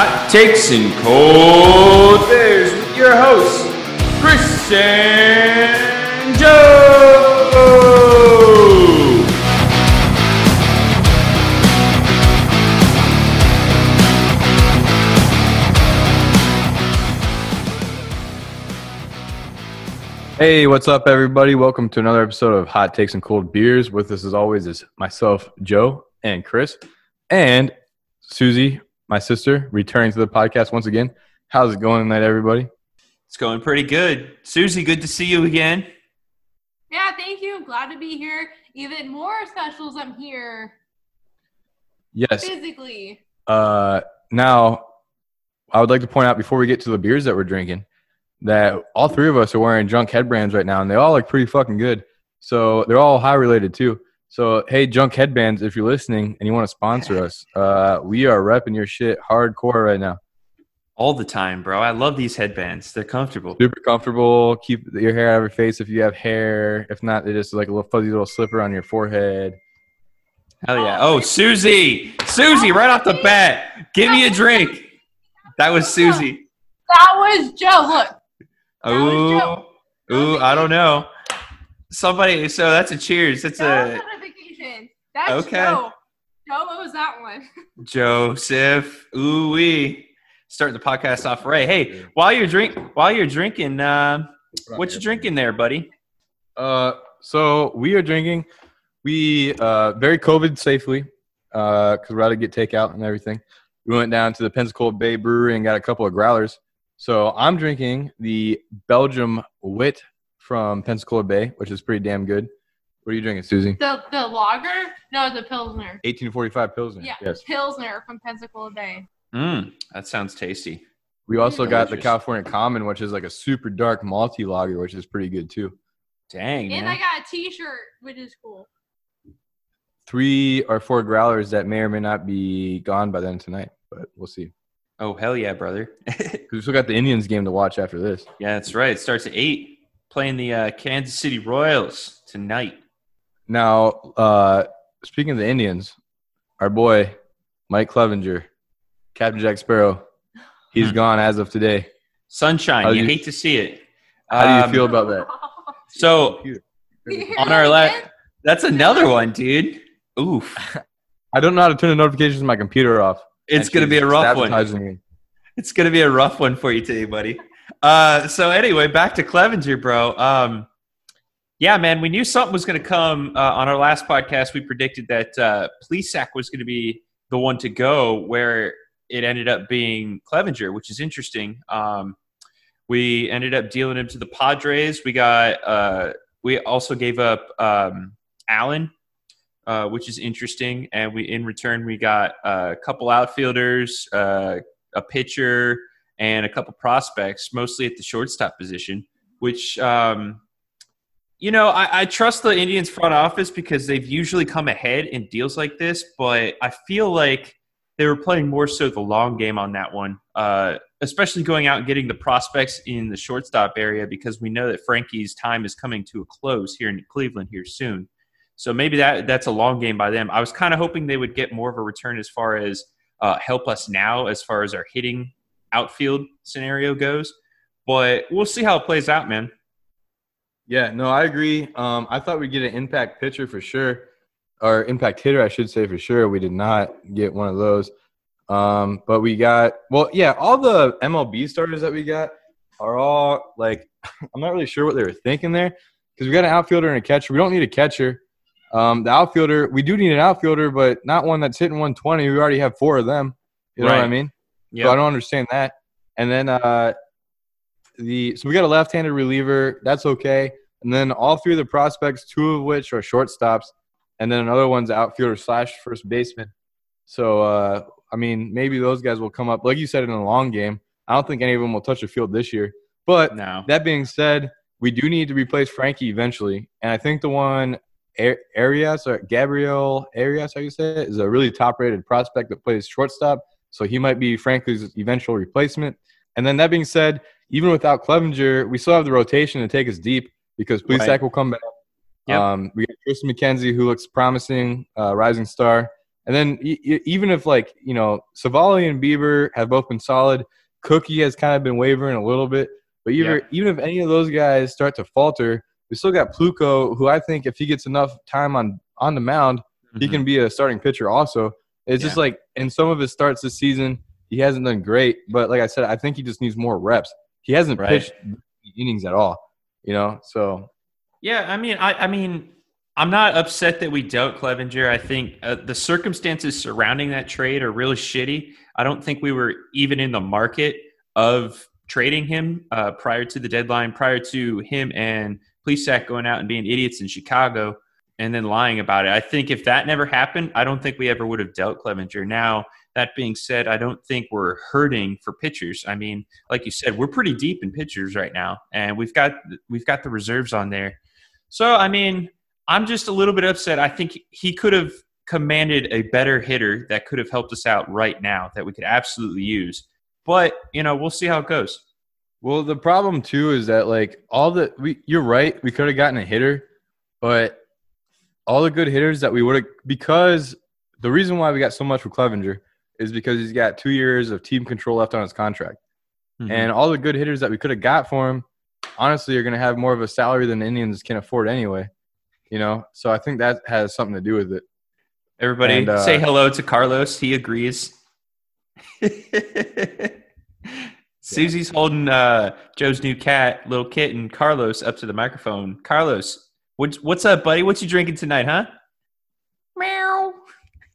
Hot Takes and Cold Beers with your hosts, Chris and Joe. Hey, what's up, everybody? Welcome to another episode of Hot Takes and Cold Beers. With us, as always, is myself, Joe, and Chris, and Susie, my sister, returning to the podcast once again. How's it going tonight, everybody? It's going pretty good. Susie, good to see you again. Yeah, thank you. I'm glad to be here. Even more specials, I'm here Yes. physically. Uh, now, I would like to point out before we get to the beers that we're drinking that all three of us are wearing junk headbands right now, and they all look pretty fucking good. So they're all high related too. So hey, junk headbands, if you're listening and you want to sponsor us, uh, we are repping your shit hardcore right now. All the time, bro. I love these headbands. They're comfortable. Super comfortable. Keep your hair out of your face if you have hair. If not, they just like a little fuzzy little slipper on your forehead. Hell yeah. Oh, Susie. Susie, right off the bat. Give me a drink. That was Susie. That was Joe. Look. That Ooh. Joe. Ooh, I don't know. Somebody, so that's a cheers. That's Joe a notification. That's Okay. Joe. Joe what was that one. Joseph. Ooh wee. Starting the podcast off right. Hey, while you're drink while you're drinking, uh, what you drinking there, buddy? Uh, so we are drinking. We uh very COVID safely, uh, because we're out to get takeout and everything. We went down to the Pensacola Bay Brewery and got a couple of growlers. So I'm drinking the Belgium Wit from Pensacola Bay, which is pretty damn good. What are you drinking, Susie? The the lager? No, the Pilsner. 1845 Pilsner. Yeah. Yes. Pilsner from Pensacola Bay. Mm, that sounds tasty. We also got the Delicious. California Common, which is like a super dark malty lager, which is pretty good too. Dang, And man. I got a t shirt, which is cool. Three or four growlers that may or may not be gone by then tonight, but we'll see. oh hell yeah, brother. 'Cause we still got the Indians game to watch after this. yeah, that's right. It starts at eight. Playing the uh, Kansas City Royals tonight. Now, uh, speaking of the Indians, our boy Mike Clevinger, Captain Jack Sparrow, he's gone as of today. Sunshine. How you you- hate to see it. How do you Um, feel about that? So on our left. left, that's another one, dude. Oof. I don't know how to turn the notifications on my computer off. It's gonna be a rough one. me. It's gonna be a rough one for you today, buddy. Uh, so anyway, back to Clevinger, bro. Um, yeah, man, we knew something was gonna come uh, on our last podcast. We predicted that uh, Plesac was gonna be the one to go, where it ended up being Clevinger, which is interesting. Um, we ended up dealing him to the Padres. We got. Uh, we also gave up um, Allen, uh, which is interesting, and we in return we got uh, a couple outfielders, uh, a pitcher, and a couple prospects, mostly at the shortstop position. Which, um, you know, I, I trust the Indians front office because they've usually come ahead in deals like this, but I feel like they were playing more so the long game on that one, uh, especially going out and getting the prospects in the shortstop area because we know that Frankie's time is coming to a close here in Cleveland here soon. So maybe that that's a long game by them. I was kind of hoping they would get more of a return as far as uh, help us now as far as our hitting outfield scenario goes, but we'll see how it plays out, man. Yeah, no, I agree. Um, I thought we'd get an impact pitcher for sure, or impact hitter, I should say for sure. We did not get one of those. Um, but we got well, yeah, all the MLB starters that we got are all like I'm not really sure what they were thinking there because we got an outfielder and a catcher. We don't need a catcher. Um, the outfielder, we do need an outfielder, but not one that's hitting 120. We already have four of them. You know what I mean? Yeah, So I don't understand that. And then uh, the so we got a left-handed reliever. That's okay. And then all three of the prospects, two of which are shortstops, and then another one's outfielder slash first baseman. So uh, I mean, maybe those guys will come up, like you said, in a long game. I don't think any of them will touch the field this year. But no, that being said, we do need to replace Frankie eventually, and I think the one Ar- Arias or Gabriel Arias, how you say it, is a really top-rated prospect that plays shortstop. So he might be Frankie's eventual replacement. And then that being said, even without Clevinger, we still have the rotation to take us deep because Plesac Right. will come back. Yep. Um, we got Tristan McKenzie, who looks promising, uh, rising star, And then e- e- even if like you know Civale and Bieber have both been solid, Cookie has kind of been wavering a little bit. But even Yeah. even if any of those guys start to falter, we still got Plutko, who I think if he gets enough time on on the mound, he Mhm. can be a starting pitcher also. It's just like in some of his starts this season, he hasn't done great. But like I said, I think he just needs more reps. He hasn't Right. pitched innings at all. You know, so Yeah, I mean, I, I mean, I'm not upset that we dealt Clevinger. I think uh, the circumstances surrounding that trade are really shitty. I don't think we were even in the market of trading him uh, prior to the deadline, prior to him and Plesac going out and being idiots in Chicago and then lying about it. I think if that never happened, I don't think we ever would have dealt Clevinger. Now, that being said, I don't think we're hurting for pitchers. I mean, like you said, we're pretty deep in pitchers right now, and we've got we've got the reserves on there. So, I mean, I'm just a little bit upset. I think he could have commanded a better hitter that could have helped us out right now that we could absolutely use. But, you know, we'll see how it goes. Well, the problem too is that like all the we you're right, we could have gotten a hitter, but all the good hitters that we would have because the reason why we got so much for Clevinger is because he's got two years of team control left on his contract. Mm-hmm. And all the good hitters that we could have got for him, honestly, are gonna have more of a salary than the Indians can afford anyway. You know? So I think that has something to do with it. Everybody And, uh, say hello to Carlos. He agrees. Susie's holding uh, Joe's new cat, little kitten, Carlos, up to the microphone. Carlos, what's, what's up, buddy? What you drinking tonight, huh? Meow.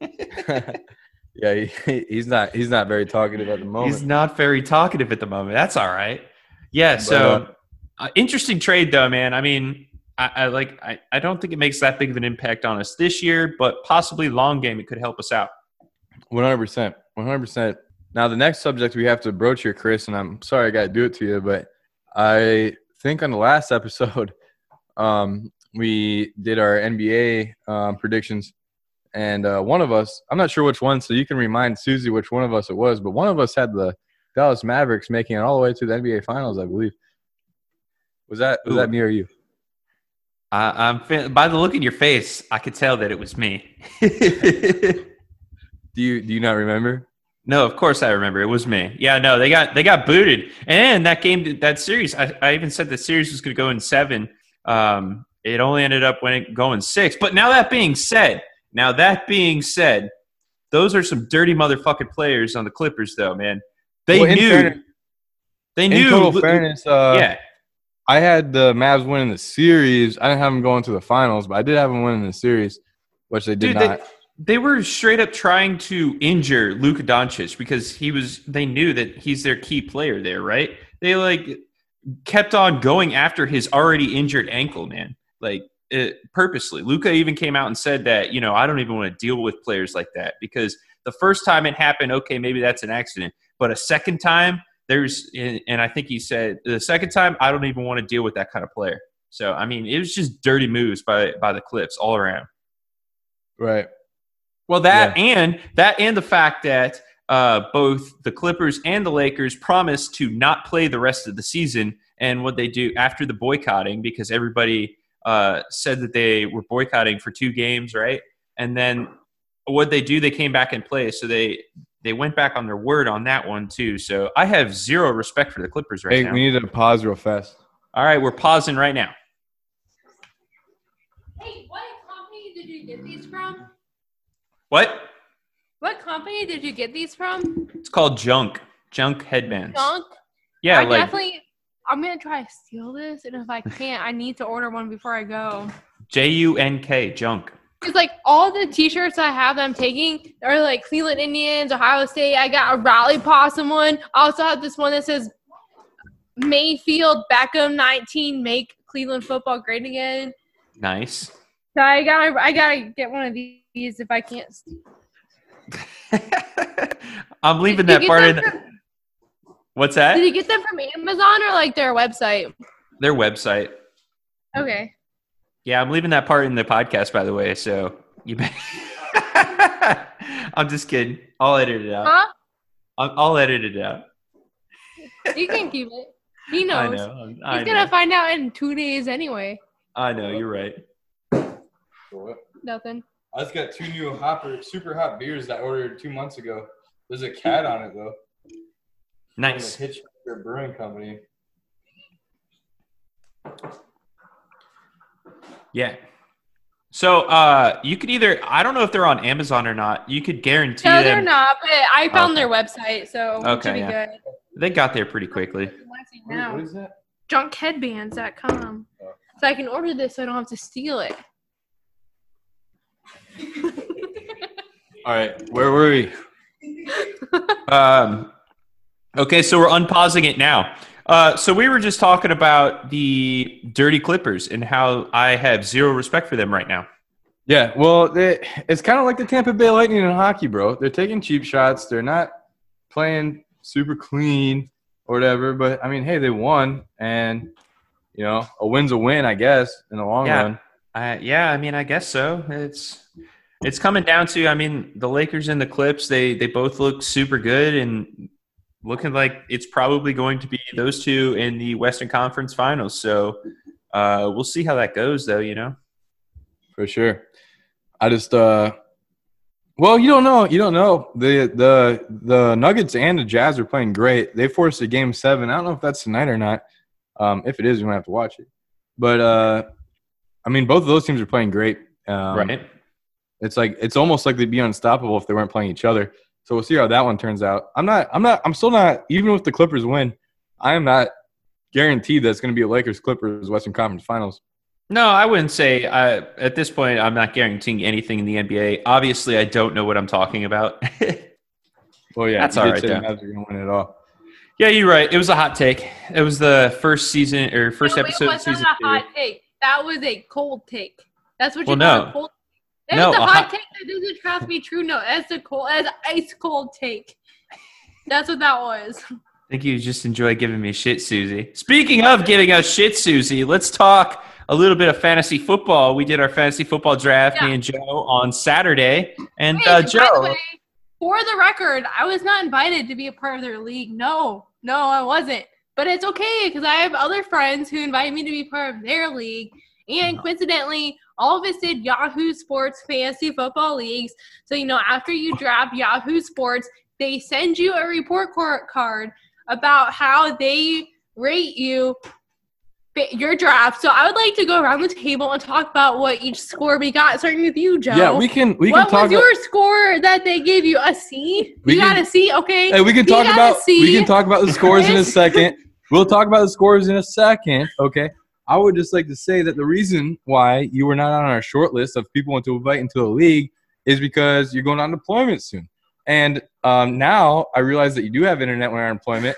yeah, he, he's not he's not very talkative at the moment. He's not very talkative at the moment. That's all right. Yeah. So uh, interesting trade, though, man. I mean, I, I like. I, I don't think it makes that big of an impact on us this year, but possibly long game, it could help us out. One hundred percent, one hundred percent. Now the next subject we have to broach here, Chris, and I'm sorry I got to do it to you, but I think on the last episode, um, we did our NBA um, predictions, and uh, one of us, I'm not sure which one, so you can remind Susie which one of us it was, but one of us had the Dallas Mavericks making it all the way to the NBA Finals, I believe. Was that was Ooh. that me or you? I, I'm fe- by the look in your face, I could tell that it was me. Do you do you not remember? no, of course I remember it was me. Yeah, no, they got they got booted, and that game, that series, I, I even said the series was going to go in seven. Um, it only ended up when it going six. But now that being said, now that being said, those are some dirty motherfucking players on the Clippers, though, man. They Well, knew. fairness- they In knew. total fairness, uh, yeah, I had the Mavs winning the series. I didn't have them going to the finals, but I did have them winning the series, which they did Dude, they- not. They were straight up trying to injure Luka Doncic because he was. They knew that he's their key player there, right? They like kept on going after his already injured ankle, man. Like it, purposely. Luka even came out and said that you know I don't even want to deal with players like that because the first time it happened, okay, maybe that's an accident, but a second time there's, and I think he said the second time I don't even want to deal with that kind of player. So I mean, it was just dirty moves by by the Clips all around. Right. Well, that and that and the fact that uh, both the Clippers and the Lakers promised to not play the rest of the season, and what they do after the boycotting because everybody uh, said that they were boycotting for two games, right? And then what they do, they came back and play, so they they went back on their word on that one too. So I have zero respect for the Clippers right Hey, now. we need to pause real fast. All right, we're pausing right now. Hey, what company did you get these from? What? What company did you get these from? It's called junk. Junk headbands. Junk. Yeah, I like definitely. I'm gonna try to steal this, and if I can't, I need to order one before I go. J U N K. Junk. It's like all the T-shirts I have that I'm taking are like Cleveland Indians, Ohio State. I got a Raleigh Possum one. I also have this one that says Mayfield Beckham 19 make Cleveland football great again. Nice. So I gotta I gotta get one of these if I can't. I'm leaving Did that part in. from- What's that? Did you get them from Amazon or like their website? Their website. Okay. Yeah, I'm leaving that part in the podcast, by the way. So you. bet- I'm just kidding. I'll edit it out. Huh? I'll, I'll edit it out. You can keep it. He knows. I knows. know. He's I gonna find out in two days anyway. I know. You're right. Nothing. I just got two new hopper, super hot beers that I ordered two months ago. There's a cat on it though. From Nice. the Hitchhiker Brewing Company. Yeah. So uh, you could either I don't know if they're on Amazon or not. You could guarantee No, them. they're not. But I found Okay. their website, so it Okay, should be yeah. good. They got there pretty quickly. What I see What- now. what is that? Junkheadbands.com. Oh. So I can order this so I don't have to steal it. All right, where were we? Um, okay, so we're unpausing it now. Uh, so we were just talking about the dirty Clippers and how I have zero respect for them right now. Yeah, well, they, it's kind of like the Tampa Bay Lightning in hockey, bro. They're taking cheap shots. They're not playing super clean or whatever. But I mean, hey, they won, and you know, a win's a win, I guess, in the long Yeah. run. Uh, yeah, I mean, I guess so. It's it's coming down to, I mean, the Lakers and the Clips. They they both look super good and looking like it's probably going to be those two in the Western Conference Finals. So uh, we'll see how that goes, though. You know. For sure. I just uh well, you don't know. You don't know. The the the Nuggets and the Jazz are playing great. They forced a game seven. I don't know if that's tonight or not. Um, if it is, you might have to watch it. But uh I mean both of those teams are playing great. Um, right. It's like it's almost like they'd be unstoppable if they weren't playing each other. So we'll see how that one turns out. I'm not I'm not I'm still not even with the Clippers win, I am not guaranteed that it's gonna be a Lakers Clippers Western Conference Finals. No, I wouldn't say. I, at this point, I'm not guaranteeing anything in the NBA. Obviously, I don't know what I'm talking about. Well yeah, That's all right. all did right, say the though. Mavs are gonna win it all. yeah, you're right. It was a hot take. It was the first season or first No, episode it of season wasn't a two. hot take. That was a cold take. That's what you Well, call no. a cold. That's No, a a hot hot- take that doesn't have to be true. No, that's a cold, that's ice cold take. That's what that was. I think you just enjoy giving me shit, Susie. Speaking of giving us shit, Susie, let's talk a little bit of fantasy football. We did our fantasy football draft, me and Joe, on Saturday. And Wait, uh, by the Joe, way, for the record, I was not invited to be a part of their league. No, no, I wasn't. But it's okay because I have other friends who invited me to be part of their league. And coincidentally, all of us did Yahoo Sports fantasy football leagues. So, you know, after you draft Yahoo Sports, they send you a report card about how they rate you your draft. So I would like to go around the table and talk about what each score we got, starting with you, Joe. Yeah, we can we what can talk. was your score that they gave you? A C? We you got a C? Okay. hey, we can talk about we can talk about the scores in a second. We'll talk about the scores in a second. Okay. I would just like to say that the reason why you were not on our short list of people to invite into the league is because you're going on deployment soon. And um, now I realize that you do have internet when you're on deployment.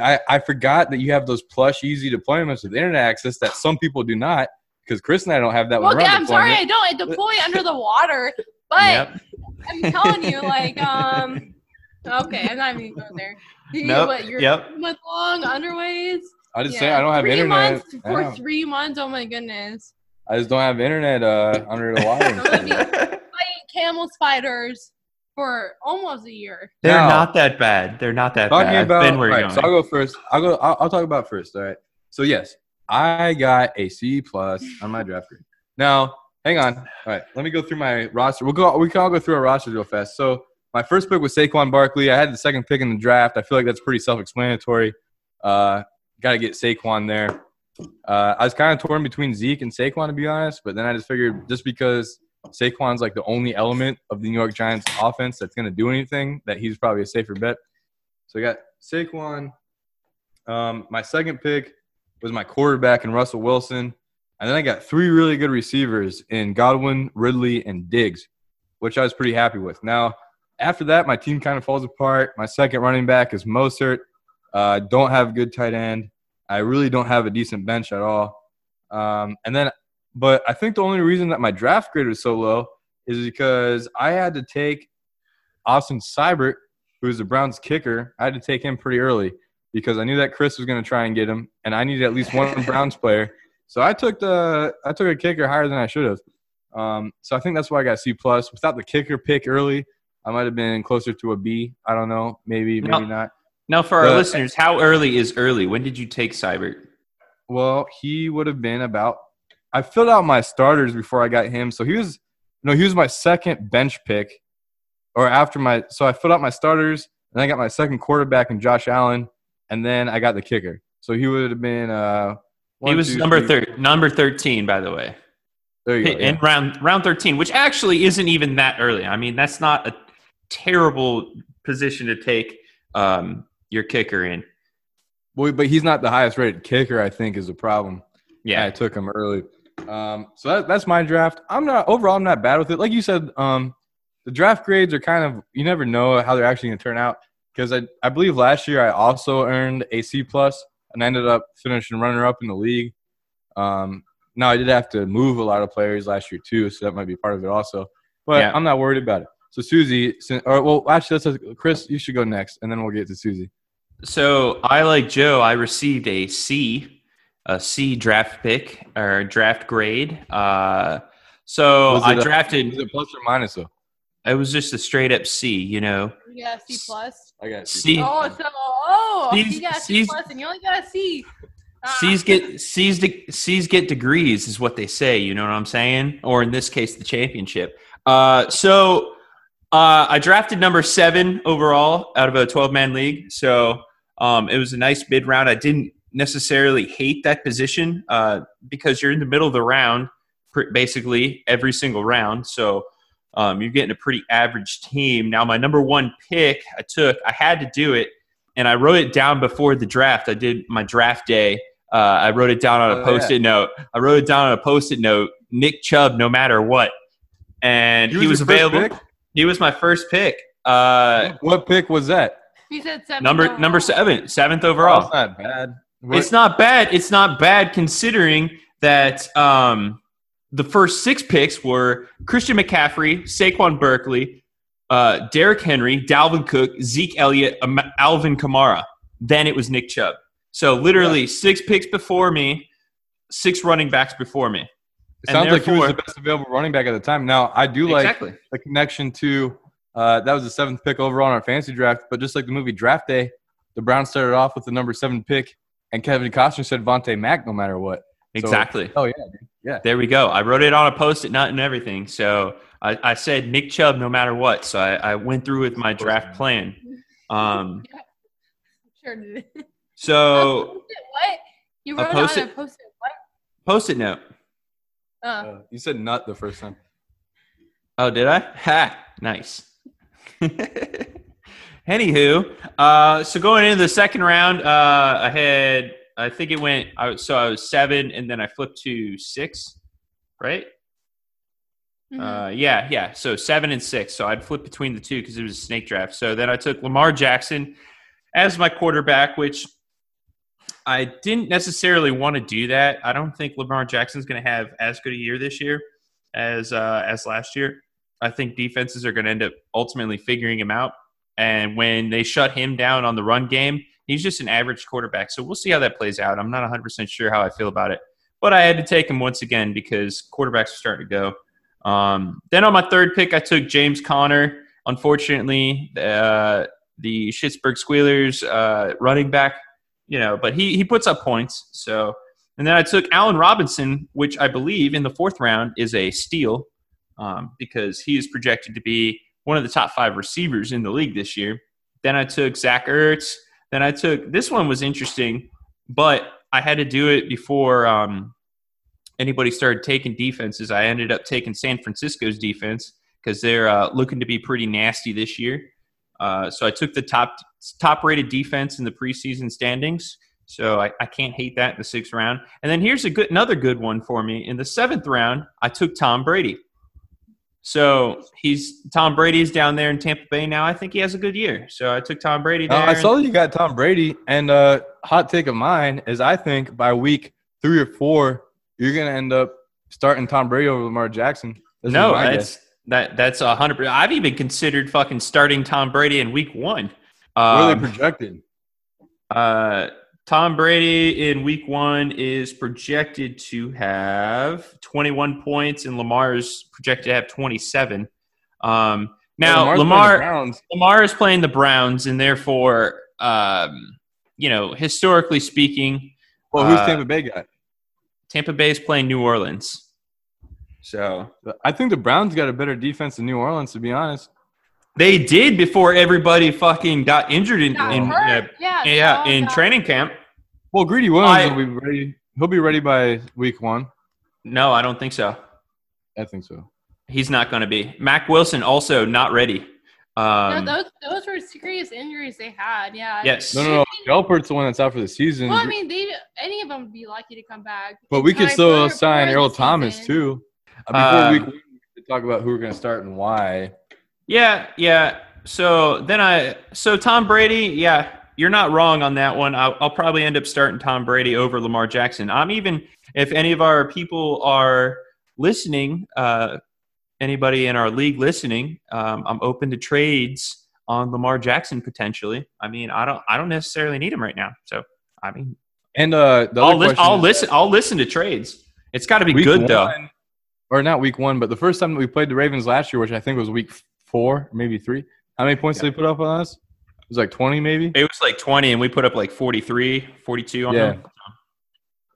I, I forgot that you have those plush, easy deployments with internet access that some people do not because Chris and I don't have that well, when yeah, I'm sorry. I don't. I deploy under the water, but Yep. I'm telling you, like, um, okay, I'm not even going there. You, Nope, What, your yep. month long underways? I just Yeah. say I don't have three internet. Months, I for know. three months. Oh my goodness. I just don't have internet uh, under the wire. I'm fighting camel spiders for almost a year. They're Now- not that bad. They're not that talking bad. I've about been where all you're right, so going. I'll go first. I'll go. I'll, I'll talk about first. All right. So yes, I got a C plus on my draft grade. Now, hang on. All right, let me go through my roster. We'll go. We can all go through our rosters real fast. So my first pick was Saquon Barkley. I had the second pick in the draft. I feel like that's pretty self-explanatory. Uh, got to get Saquon there. Uh, I was kind of torn between Zeke and Saquon to be honest, but then I just figured just because Saquon's like the only element of the New York Giants offense that's going to do anything, that he's probably a safer bet. So I got Saquon. Um, my second pick was my quarterback in Russell Wilson. And then I got three really good receivers in Godwin, Ridley, and Diggs, which I was pretty happy with. Now, after that, my team kind of falls apart. My second running back is Mostert. Uh, don't have good tight end. I really don't have a decent bench at all. Um, and then, but I think the only reason that my draft grade was so low is because I had to take Austin Seibert, who's the Browns kicker. I had to take him pretty early because I knew that Chris was going to try and get him, and I needed at least one Browns player. So I took the I took a kicker higher than I should have. Um, so I think that's why I got C plus. Without the kicker pick early, I might have been closer to a B. I don't know, maybe maybe not. Now, for our The- listeners, how early is early? When did you take Seibert? Well, he would have been about. I filled out my starters before I got him, so he was no, he was my second bench pick, or after my. So I filled out my starters, and I got my second quarterback in Josh Allen, and then I got the kicker. So he would have been. Uh, he was two, number three- thir- number thirteen, by the way, There you go. in yeah. round round thirteen, which actually isn't even that early. I mean, that's not a terrible position to take um, your kicker in. Well, but he's not the highest rated kicker. I think is a problem. Yeah, I took him early. Um, so that, that's my draft. I'm not overall. I'm not bad with it. Like you said, um, the draft grades are kind of you never know how they're actually going to turn out because I I believe last year I also earned a C plus and I ended up finishing runner up in the league. Um, now I did have to move a lot of players last year too, so that might be part of it also. But Yeah. I'm not worried about it. So Susie, or well, actually, a, Chris. You should go next, and then we'll get to Susie. So I like Joe. I received a C, a C draft pick or draft grade. Uh, so Was I it a- drafted. Is it plus or minus though? it was just a straight up C. You know, Yeah, C plus. I got C. Oh, so oh, C's- you got a C C's- plus, and you only got a C. Ah. C's get C's de- C's get degrees is what they say. You know what I'm saying? Or in this case, the championship. Uh, so uh, I drafted number seven overall out of a 12 man league. So um, it was a nice mid round. I didn't necessarily hate that position uh, because you're in the middle of the round, basically every single round. So um, you're getting a pretty average team. Now, my number one pick I took, I had to do it, and I wrote it down before the draft. I did my draft day. Uh, I wrote it down on a Oh, post-it note. I wrote it down on a post-it note. Nick Chubb, no matter what, and he, was, your first available. He was my first pick. Uh, What pick was that? He said seven. number overall. number seven, seventh Oh, overall. it's not bad. It's not bad. It's not bad considering that um, the first six picks were Christian McCaffrey, Saquon Barkley, uh, Derrick Henry, Dalvin Cook, Zeke Elliott, Am- Alvin Kamara. Then it was Nick Chubb. So literally six picks before me, six running backs before me. It sounds like he was the best available running back at the time. Now I do like exactly. the connection to uh, that was the seventh pick overall in our fantasy draft. But just like the movie Draft Day, the Browns started off with the number seven pick, and Kevin Costner said Vontae Mack no matter what. Exactly. Oh yeah, dude. yeah. There we go. I wrote it on a post-it note and everything. So I, I said Nick Chubb no matter what. So I, I went through with my draft plan. Um, Sure did. so what? You wrote it post-it- on a post-it what? post-it note. Uh, Uh, you said nut the first time. Oh, did I? Ha! Nice. Anywho, uh, so going into the second round, uh, I had, I think it went, I so I was seven, and then I flipped to six, right? mhm. Uh, yeah, yeah. So seven and six. So I'd flip between the two because it was a snake draft. So then I took Lamar Jackson as my quarterback, which I didn't necessarily want to do that. I don't think Lamar Jackson's going to have as good a year this year as uh, as last year. I think defenses are going to end up ultimately figuring him out. And when they shut him down on the run game, he's just an average quarterback. So we'll see how that plays out. I'm not 100% sure how I feel about it. But I had to take him once again because quarterbacks are starting to go. Um, then on my third pick, I took James Conner. Unfortunately, uh, the Schittsburg Squealers uh, running back, you know, but he he puts up points. So, and then I took Allen Robinson, which I believe in the fourth round is a steal um, because he is projected to be one of the top five receivers in the league this year. Then I took Zach Ertz. Then I took this one was interesting, but I had to do it before um, anybody started taking defenses. I ended up taking San Francisco's defense because they're uh, looking to be pretty nasty this year. Uh, so I took the top top rated defense in the preseason standings. So I, I can't hate that in the sixth round. And then here's a good another good one for me. In the seventh round, I took Tom Brady. So he's Tom Brady's down there in Tampa Bay now. I think he has a good year. So I took Tom Brady there. Uh, I saw that you got Tom Brady, and uh, hot take of mine is I think by week three or four, you're gonna end up starting Tom Brady over Lamar Jackson. This no, that's guess. that that's a hundred. percent. I've even considered fucking starting Tom Brady in week one. what are Um, they projected? Uh, Tom Brady in week one is projected to have 21 points, and Lamar is projected to have 27. Um, now, the Lamar Lamar is playing the Browns, and therefore, um, you know, historically speaking, Well, who's uh, Tampa Bay got? Tampa Bay is playing New Orleans. So I think the Browns got a better defense than New Orleans, to be honest. They did before everybody fucking got injured in, Got in uh, yeah, yeah so in got- training camp. Well, Greedy Williams I- will be ready. He'll be ready by week one. No, I don't think so. I think so. He's not going to be. Mack Wilson also not ready. Um, no, those those were serious injuries they had. Yeah. yes. No, no, no. Delpit's the one that's out for the season. Well, I mean, they any of them would be lucky to come back. but we could still sign Earl Thomas season. too. Uh, before Um, week one, we could talk about who we're going to start and why. Yeah, yeah. So then I, so Tom Brady, yeah, you're not wrong on that one. I'll, I'll probably end up starting Tom Brady over Lamar Jackson. I'm even, if any of our people are listening, uh, anybody in our league listening, um, I'm open to trades on Lamar Jackson potentially. I mean, I don't, I don't necessarily need him right now. So I mean, And uh, the I'll, question I'll is listen. I'll listen to trades. It's got to be good though. or not week one, but the first time that we played the Ravens last year, which I think was week four, maybe three. How many points did they put up on us? It was like twenty, maybe. It was like 20 and we put up like 43, 42 on Yeah. them.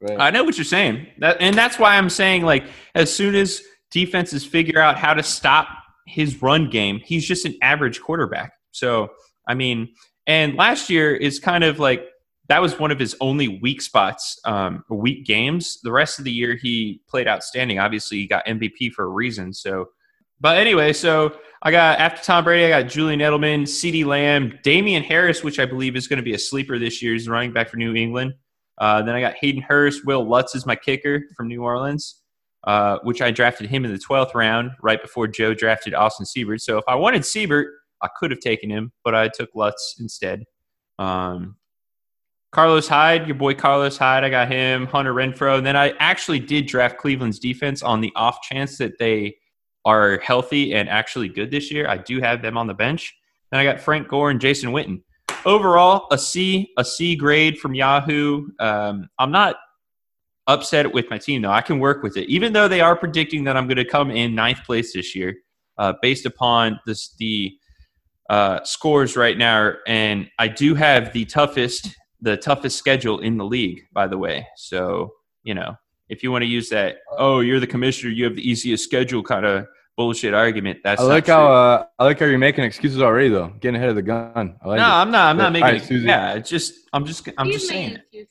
Right. I know what you're saying. That, and that's why I'm saying like as soon as defenses figure out how to stop his run game, he's just an average quarterback. So, I mean, and last year is kind of like that was one of his only weak spots, um, weak games. The rest of the year he played outstanding. Obviously, he got MVP for a reason. So, but anyway, so I got after Tom Brady, I got Julian Edelman, CeeDee Lamb, Damien Harris, which I believe is going to be a sleeper this year. He's running back for New England. Uh, then I got Hayden Hurst. Wil Lutz is my kicker from New Orleans, uh, which I drafted him in the 12th round right before Joe drafted Austin Seibert. So if I wanted Seibert, I could have taken him, but I took Lutz instead. Um, Carlos Hyde, your boy Carlos Hyde, I got him. Hunter Renfrow. And then I actually did draft Cleveland's defense on the off chance that they are healthy and actually good this year. I do have them on the bench. Then I got Frank Gore and Jason Witten overall a C, a C grade from Yahoo. Um, I'm not upset with my team though. I can work with it, even though they are predicting that I'm going to come in ninth place this year, uh, based upon this the uh, scores right now. And I do have the toughest, the toughest schedule in the league, by the way. So you know, if you want to use that, oh, you're the commissioner, you have the easiest schedule, kind of bullshit argument. That's I like how uh, I like how you're making excuses already, though. Getting ahead of the gun. I like no, it. I'm not. I'm not making. right, it. Susie. Yeah, it's just. I'm just. I'm He's just saying. made.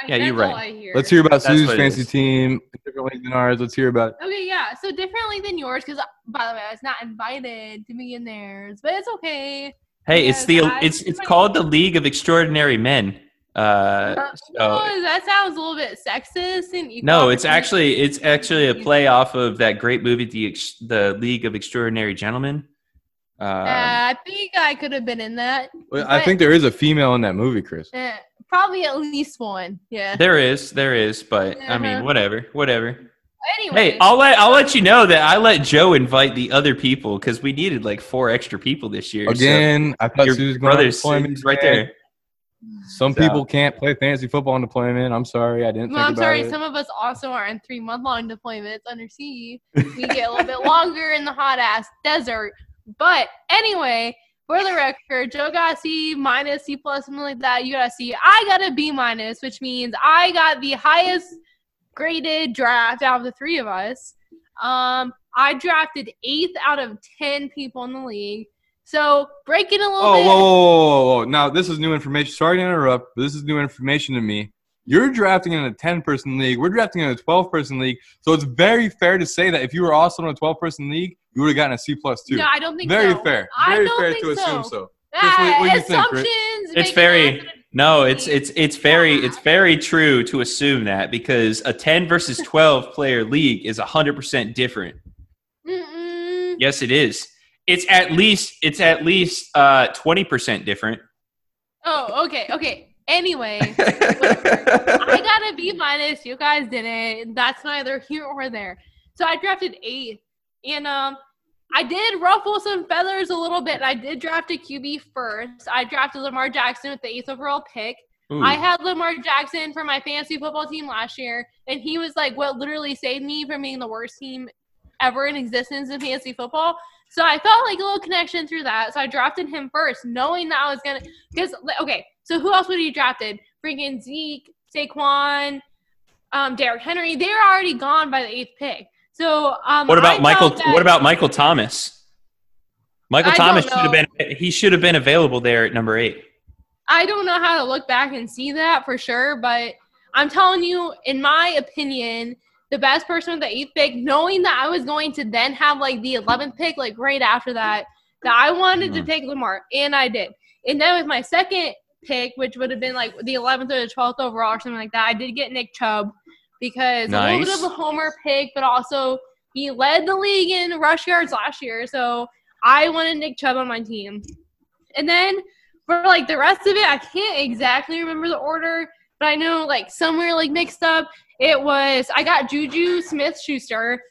I- Yeah, you're that's all right. I hear. Let's hear about That's Susie's fancy team, different league than ours. Let's hear about. Okay, yeah. So differently than yours, because by the way, I was not invited to be in theirs, but it's okay. Hey, it's the. Yes, I- It's it's called the League of Extraordinary Men. Uh, Uh, so- no, that sounds a little bit sexist and equal no, it's actually it's actually a play off of that great movie, the Ex- the League of Extraordinary Gentlemen. Um, Uh, I think I could have been in that. Well, I think there is a female in that movie, Chris. Eh, probably at least one. Yeah. there is, there is, but I mean, Uh-huh. whatever, whatever. Anyway, Hey, I'll let I'll let you know that I let Joe invite the other people because we needed like four extra people this year. so Again, I thought your Susie's going brother's deployment. is right there. Some So- people can't play fantasy football on deployment. I'm sorry, I didn't well, think I'm about sorry. it. Some of us also are in three month long deployments under sea. We get a little bit longer in the hot ass desert. But anyway, for the record, Joe got a C minus, C plus, something like that. You got a C. I got a B minus, which means I got the highest graded draft out of the three of us. Um, I drafted eighth out of ten people in the league. So breaking a little Oh, whoa, bit. whoa, whoa, whoa, whoa! Now this is new information. Sorry to interrupt, but this is new information to me. You're drafting in a 10 person league. We're drafting in a 12 person league. So it's very fair to say that if you were also in a 12 person league, you would have gotten a C plus too. No, I don't think very so. fair. I Very don't fair think to so. assume so. Ah, Chris, what- what do you think, assumptions. It's very- No, it's it's it's very it's very true to assume that because a 10 versus 12 player league is 100% different. Mm-mm. Yes, it is. It's at least it's at least uh 20% different. Oh, okay, okay. Anyway, I got a B minus. You guys didn't. That's neither here or there. So I drafted eighth, and um, I did ruffle some feathers a little bit. I did draft a QB first. I drafted Lamar Jackson with the eighth overall pick. Ooh. I had Lamar Jackson for my fantasy football team last year, and he was like what literally saved me from being the worst team ever in existence in fantasy football. So I felt like a little connection through that. So I drafted him first, knowing that I was gonna. Because okay, so who else would he drafted? Freaking Zeke, Saquon, um, Derrick Henry. They were already gone by the eighth pick. So um, What about I Michael? What about Michael Thomas? Michael I Thomas should have been. He should have been available there at number eight. I don't know how to look back and see that for sure, but I'm telling you, in my opinion, the best person with the eighth pick, knowing that I was going to then have like the 11th pick, like right after that, that I wanted to Mhm. take Lamar, and I did. And then with my second pick, which would have been like the 11th or the 12th overall or something like that, I did get Nick Chubb because a little bit of a homer pick, but also he led the league in rush yards last year. So I wanted Nick Chubb on my team. And then for like the rest of it, I can't exactly remember the order, but I know like somewhere like mixed up. It was I got Juju Smith Schuster,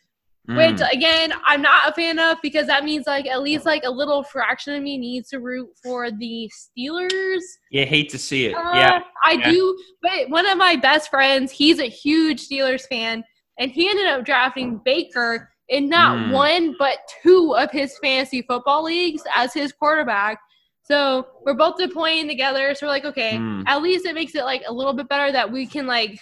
which Mm. again I'm not a fan of because that means like at least like a little fraction of me needs to root for the Steelers. Yeah, hate to see it. Uh, yeah, I yeah. do. But one of my best friends, he's a huge Steelers fan, and he ended up drafting Baker in not Mm. one but two of his fantasy football leagues as his quarterback. So we're both deploying together. So we're like, okay, Mm. at least it makes it like a little bit better that we can like,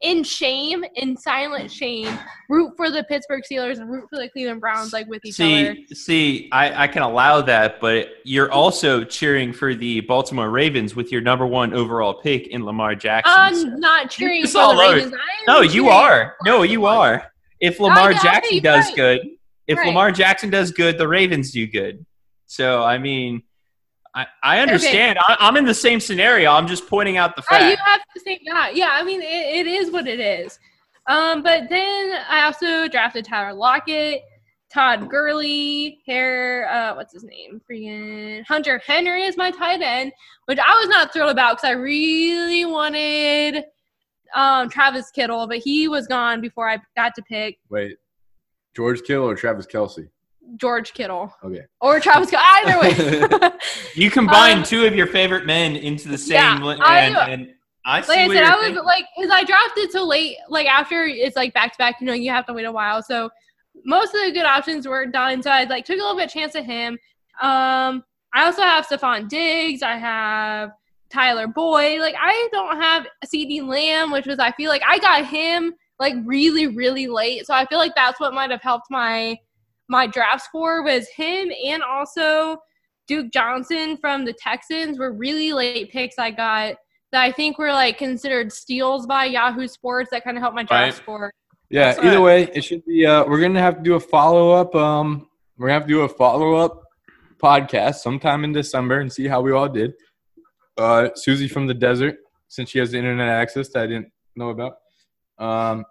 in shame, in silent shame, root for the Pittsburgh Steelers and root for the Cleveland Browns like with each other. See, see, I, I can allow that, but you're also cheering for the Baltimore Ravens with your number one overall pick in Lamar Jackson. I'm not cheering for the over. Ravens. I am no, you are. No, you are. If Lamar know, Jackson does right. good, if Right. Lamar Jackson does good, the Ravens do good. So I mean, I, I understand. I, I'm in the same scenario. I'm just pointing out the fact. Oh, you fact. have to say that. Yeah, I mean, it, it is what it is. Um, but then I also drafted Tyler Lockett, Todd Gurley, Hair, uh, what's his name? Freaking Hunter Henry is my tight end, which I was not thrilled about because I really wanted um, Travis Kittle, but he was gone before I got to pick Wait, George Kittle or Travis Kelce? George Kittle Okay. or Travis Kittle. Either way. You combine Um, two of your favorite men into the same, Yeah, li- I- and, and I see like I said, I was thinking. like, because I drafted so late, like after it's like back to back, you know, you have to wait a while. So most of the good options were done. So I like took a little bit chance at him. Um, I also have Stefon Diggs. I have Tyler Boyd. Like I don't have CeeDee Lamb, which was I feel like I got him like really really late. So I feel like that's what might have helped my my draft score was him and also Duke Johnson from the Texans were really late picks I got that I think were like considered steals by Yahoo Sports that kind of helped my draft Right. score. Yeah. Either way, it should be. Uh, we're gonna have to do a follow up. Um, we're gonna have to do a follow up podcast sometime in December and see how we all did. Uh, Susie from the desert, since she has the internet access that I didn't know about. Um,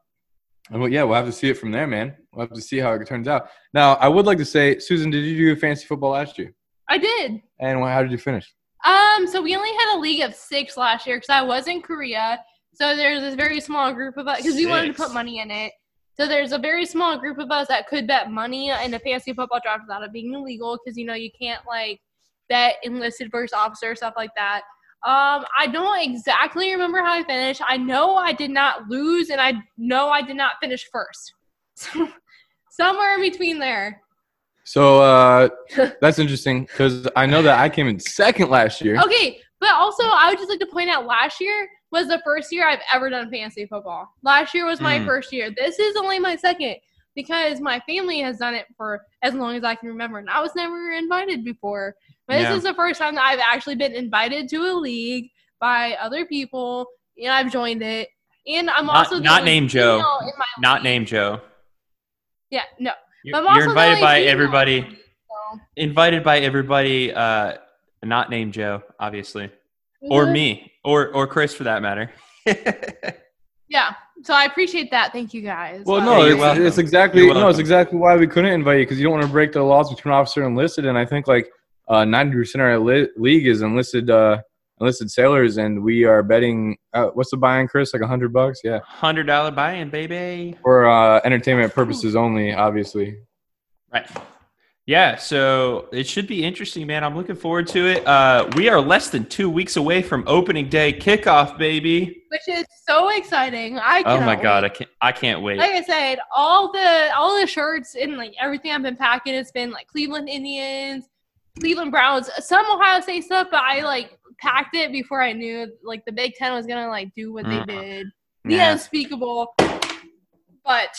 and well, yeah, we'll have to see it from there, man. We'll have to see how it turns out. Now, I would like to say, Susan, did you do fantasy football last year? I did. And how did you finish? Um, so we only had a league of six last year because I was in Korea. So there's this very small group of us because we wanted to put money in it. So there's a very small group of us that could bet money in a fantasy football draft without it being illegal because you know you can't like bet enlisted versus officer stuff like that. Um, I don't exactly remember how I finished. I know I did not lose, and I know I did not finish first. So somewhere in between there. So uh, that's interesting because I know that I came in second last year. Okay, but also I would just like to point out last year was the first year I've ever done fantasy football. Last year was my Hmm. first year. This is only my second because my family has done it for as long as I can remember, and I was never invited before. But Yeah. this is the first time that I've actually been invited to a league by other people, and I've joined it. And I'm Not- also not named Joe. female in my Not named Joe. Yeah, no. You're, But I'm you're invited by female. everybody. So, Invited by everybody. Uh, not named Joe, obviously, or mhm. me, or or Chris for that matter. Yeah. So I appreciate that. Thank you guys. Well, no, you're it's, it's exactly no, it's exactly why we couldn't invite you because you don't want to break the laws between officer and enlisted. And I think like uh, ninety percent of our li- league is enlisted uh, enlisted sailors, and we are betting. Uh, what's the buy-in, Chris? Like a hundred bucks? Yeah, Hundred dollar buy-in, baby. for uh, entertainment purposes only, obviously. Right. Yeah, so it should be interesting, man. I'm looking forward to it. Uh, we are less than two weeks away from opening day kickoff, baby. which is so exciting. I Oh my god, I can't! I can't wait. Like I said, all the all the shirts and like everything I've been packing has been like Cleveland Indians, Cleveland Browns, some Ohio State stuff, but I like packed it before I knew like the Big Ten was gonna like do what Mm. they did. The Yeah. unspeakable. But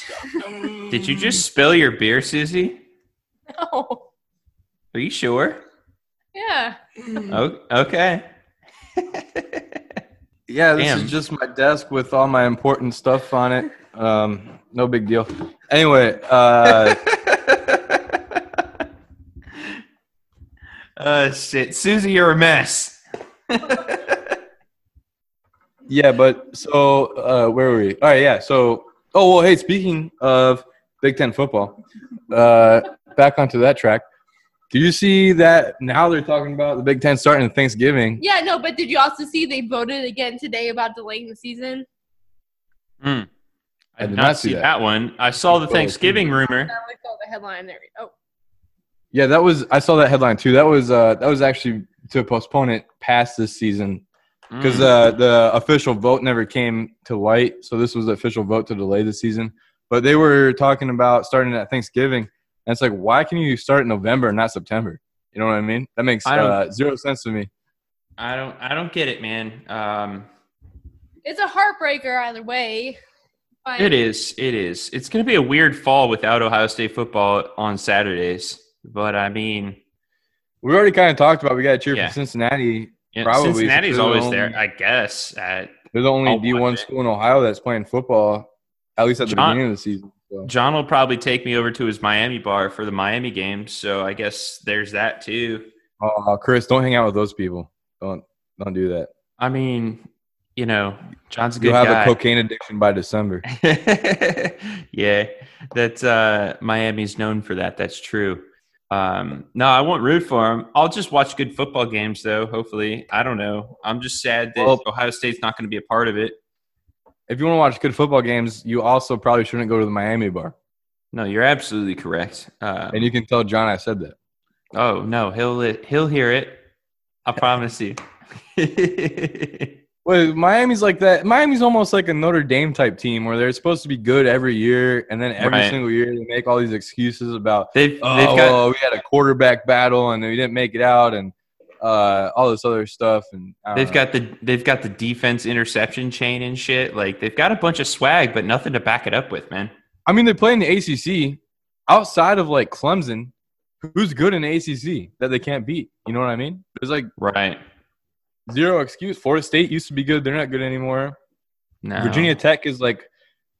Did you just spill your beer, Susie? no. Are you sure? Yeah. Oh, okay. Yeah, this Damn. is just my desk with all my important stuff on it. Um, no big deal. Anyway, uh, uh, shit, Susie, you're a mess. yeah, but so uh, where were we? All right, yeah. So, oh well, hey, speaking of Big Ten football, uh, back onto that track. Do you see that now they're talking about the Big Ten starting Thanksgiving? Yeah, no, but did you also see they voted again today about delaying the season? Hmm. I I did did not, not see see that. that. one. I saw the Oh, Thanksgiving rumor. I saw the headline there. Oh, Yeah, that was I saw that headline too. That was uh, that was actually to postpone it past this season because Mm. uh, the official vote never came to light. So this was the official vote to delay the season. But they were talking about starting at Thanksgiving, and it's like, why can you start in November and not September? You know what I mean? That makes uh, zero sense to me. I don't. I don't get it, man. Um, it's a heartbreaker either way. But it is. It is. It's going to be a weird fall without Ohio State football on Saturdays. But I mean, We already kind of talked about we got to cheer Yeah. for Cincinnati. know, Probably, Cincinnati's always the there, I guess. At They're the only D one school in Ohio that's playing football, at least at the John- beginning of the season. So. John will probably take me over to his Miami bar for the Miami game, so I guess there's that too. Oh, Chris, don't hang out with those people. Don't don't do that. I mean, you know, John's a good You'll have guy. a cocaine addiction by December. yeah, that uh, Miami's known for that. That's true. Um, no, I won't root for him. I'll just watch good football games, though. Hopefully, I don't know. I'm just sad that Well- Ohio State's not going to be a part of it. If you want to watch good football games, you also probably shouldn't go to the Miami bar. No, you're absolutely correct. Um, And you can tell John I said that. oh no, he'll he'll hear it. I promise you. Well, Miami's like that. Miami's almost like a Notre Dame type team where they're supposed to be good every year, and then every Right. single year they make all these excuses about, they've oh, they've got well, we had a quarterback battle and we didn't make it out, and uh, all this other stuff. And They've know. got the they've got the defense interception chain and shit. Like they've got a bunch of swag, but nothing to back it up with, man. I mean, they play in the ACC outside of like Clemson. Who's good in the ACC that they can't beat? You know what I mean? There's like Right. Zero excuse. Florida State used to be good; they're not good anymore. No. Virginia Tech is like,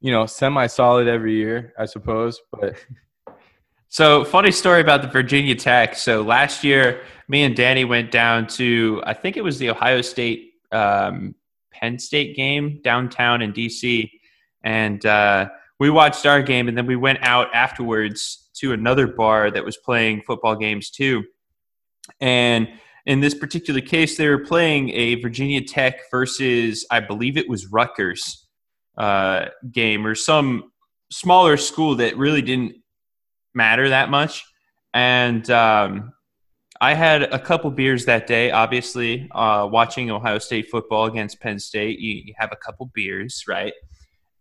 you know, semi-solid every year, I suppose. But So funny story about the Virginia Tech. So last year, me and Danny went down to I think it was the Ohio State um, Penn State game downtown in DC, and uh, we watched our game, and then we went out afterwards to another bar that was playing football games too. And in this particular case, they were playing a Virginia Tech versus I believe it was Rutgers uh, game or some smaller school that really didn't matter that much. And um, I had a couple beers that day. Obviously, uh, watching Ohio State football against Penn State, you, you have a couple beers, right?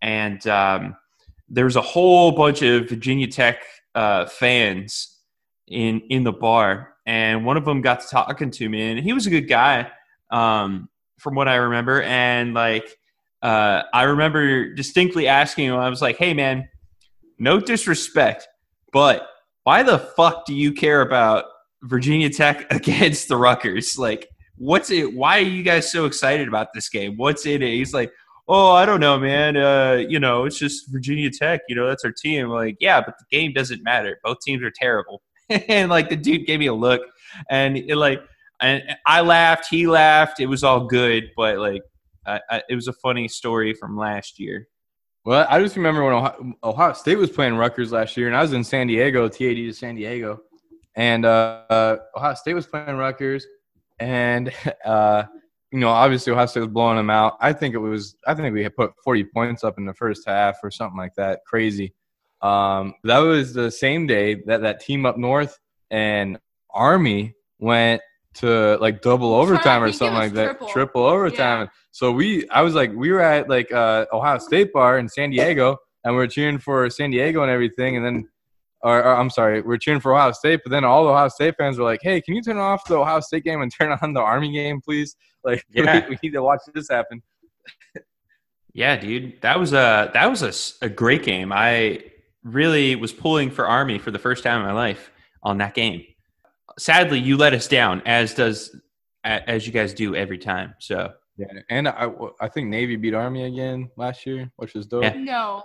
And um, there was a whole bunch of Virginia Tech uh, fans in in the bar, and one of them got to talking to me, and he was a good guy, um, from what I remember. And like, uh, I remember distinctly asking him, I was like, "Hey, man, no disrespect, but why the fuck do you care about Virginia Tech against the Rutgers? Like, what's it? Why are you guys so excited about this game? What's in it?" He's like. Oh, I don't know, man. Uh, you know, it's just Virginia Tech. You know, that's our team. Like, yeah, but the game doesn't matter. Both teams are terrible. and like the dude gave me a look, and it like, and I laughed. He laughed. It was all good, but like, I, I, it was a funny story from last year. well, I just remember when Ohio, Ohio State was playing Rutgers last year, and I was in San Diego, TAD to San Diego, and uh, uh, Ohio State was playing Rutgers, and uh, you know, obviously Ohio State was blowing them out. I think it was, I think we had put 40 points up in the first half or something like that. Crazy. Um, that was the same day that that team up north and Army went to like double overtime or something was like that, triple. triple overtime. So we, I was like, we were at like uh, Ohio State bar in San Diego, and we are cheering for San Diego and everything, and then. Or, or I'm sorry, we're cheering for Ohio State, but then all the Ohio State fans were like, "Hey, can you turn off the Ohio State game and turn on the Army game, please? Like, Yeah. we, we need to watch this happen." Yeah, dude, that was a that was a, a great game. I really was pulling for Army for the first time in my life on that game. Sadly, you let us down, as does as you guys do every time. So Yeah, and I I think Navy beat Army again last year, which was dope. Yeah. No.